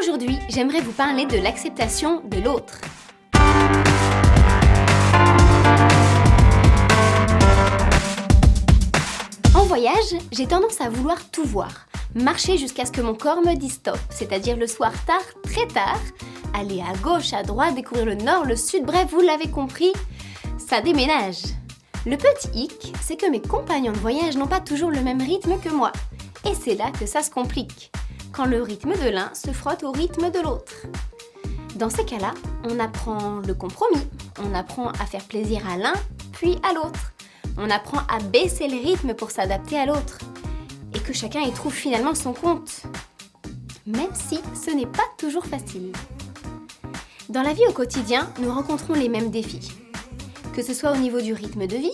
Aujourd'hui, j'aimerais vous parler de l'acceptation de l'autre. En voyage, j'ai tendance à vouloir tout voir. Marcher jusqu'à ce que mon corps me dise stop, c'est-à-dire le soir tard, très tard, aller à gauche, à droite, découvrir le nord, le sud, bref, vous l'avez compris, ça déménage. Le petit hic, c'est que mes compagnons de voyage n'ont pas toujours le même rythme que moi. Et c'est là que ça se complique, quand le rythme de l'un se frotte au rythme de l'autre. Dans ces cas-là, on apprend le compromis, on apprend à faire plaisir à l'un, puis à l'autre. On apprend à baisser le rythme pour s'adapter à l'autre. Et que chacun y trouve finalement son compte. Même si ce n'est pas toujours facile. Dans la vie au quotidien, nous rencontrons les mêmes défis que ce soit au niveau du rythme de vie,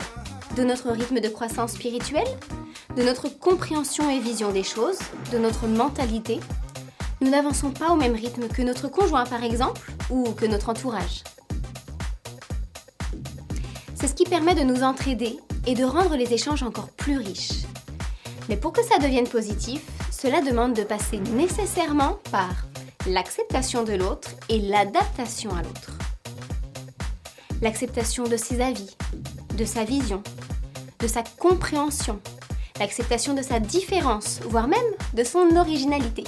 de notre rythme de croissance spirituelle, de notre compréhension et vision des choses, de notre mentalité. Nous n'avançons pas au même rythme que notre conjoint par exemple, ou que notre entourage. C'est ce qui permet de nous entraider et de rendre les échanges encore plus riches. Mais pour que ça devienne positif, cela demande de passer nécessairement par l'acceptation de l'autre et l'adaptation à l'autre l'acceptation de ses avis, de sa vision, de sa compréhension, l'acceptation de sa différence, voire même de son originalité.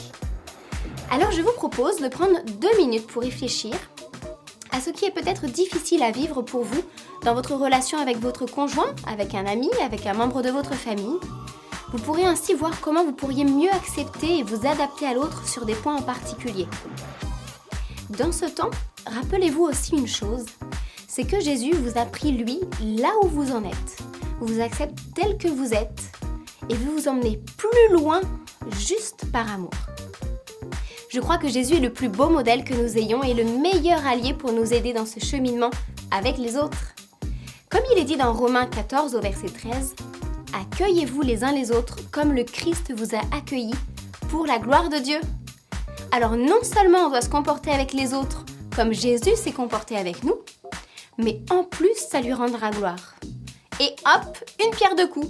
Alors je vous propose de prendre deux minutes pour réfléchir à ce qui est peut-être difficile à vivre pour vous dans votre relation avec votre conjoint, avec un ami, avec un membre de votre famille. Vous pourrez ainsi voir comment vous pourriez mieux accepter et vous adapter à l'autre sur des points en particulier. Dans ce temps, rappelez-vous aussi une chose, c'est que Jésus vous a pris lui là où vous en êtes. Vous accepte tel que vous êtes et veut vous emmener plus loin juste par amour. Je crois que Jésus est le plus beau modèle que nous ayons et le meilleur allié pour nous aider dans ce cheminement avec les autres. Comme il est dit dans Romains 14 au verset 13, Accueillez-vous les uns les autres comme le Christ vous a accueillis pour la gloire de Dieu. Alors non seulement on doit se comporter avec les autres comme Jésus s'est comporté avec nous, mais en plus ça lui rendra gloire. Et hop, une pierre de coups.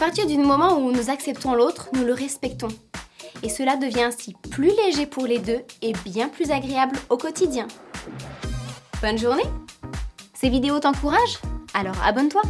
À partir du moment où nous acceptons l'autre, nous le respectons. Et cela devient ainsi plus léger pour les deux et bien plus agréable au quotidien. Bonne journée Ces vidéos t'encouragent? Alors abonne-toi